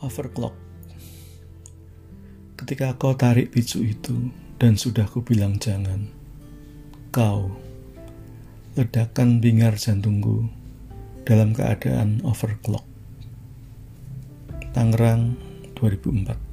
overclock. Ketika kau tarik picu itu dan sudah kubilang jangan, kau ledakan bingar jantungku dalam keadaan overclock. Tangerang 2004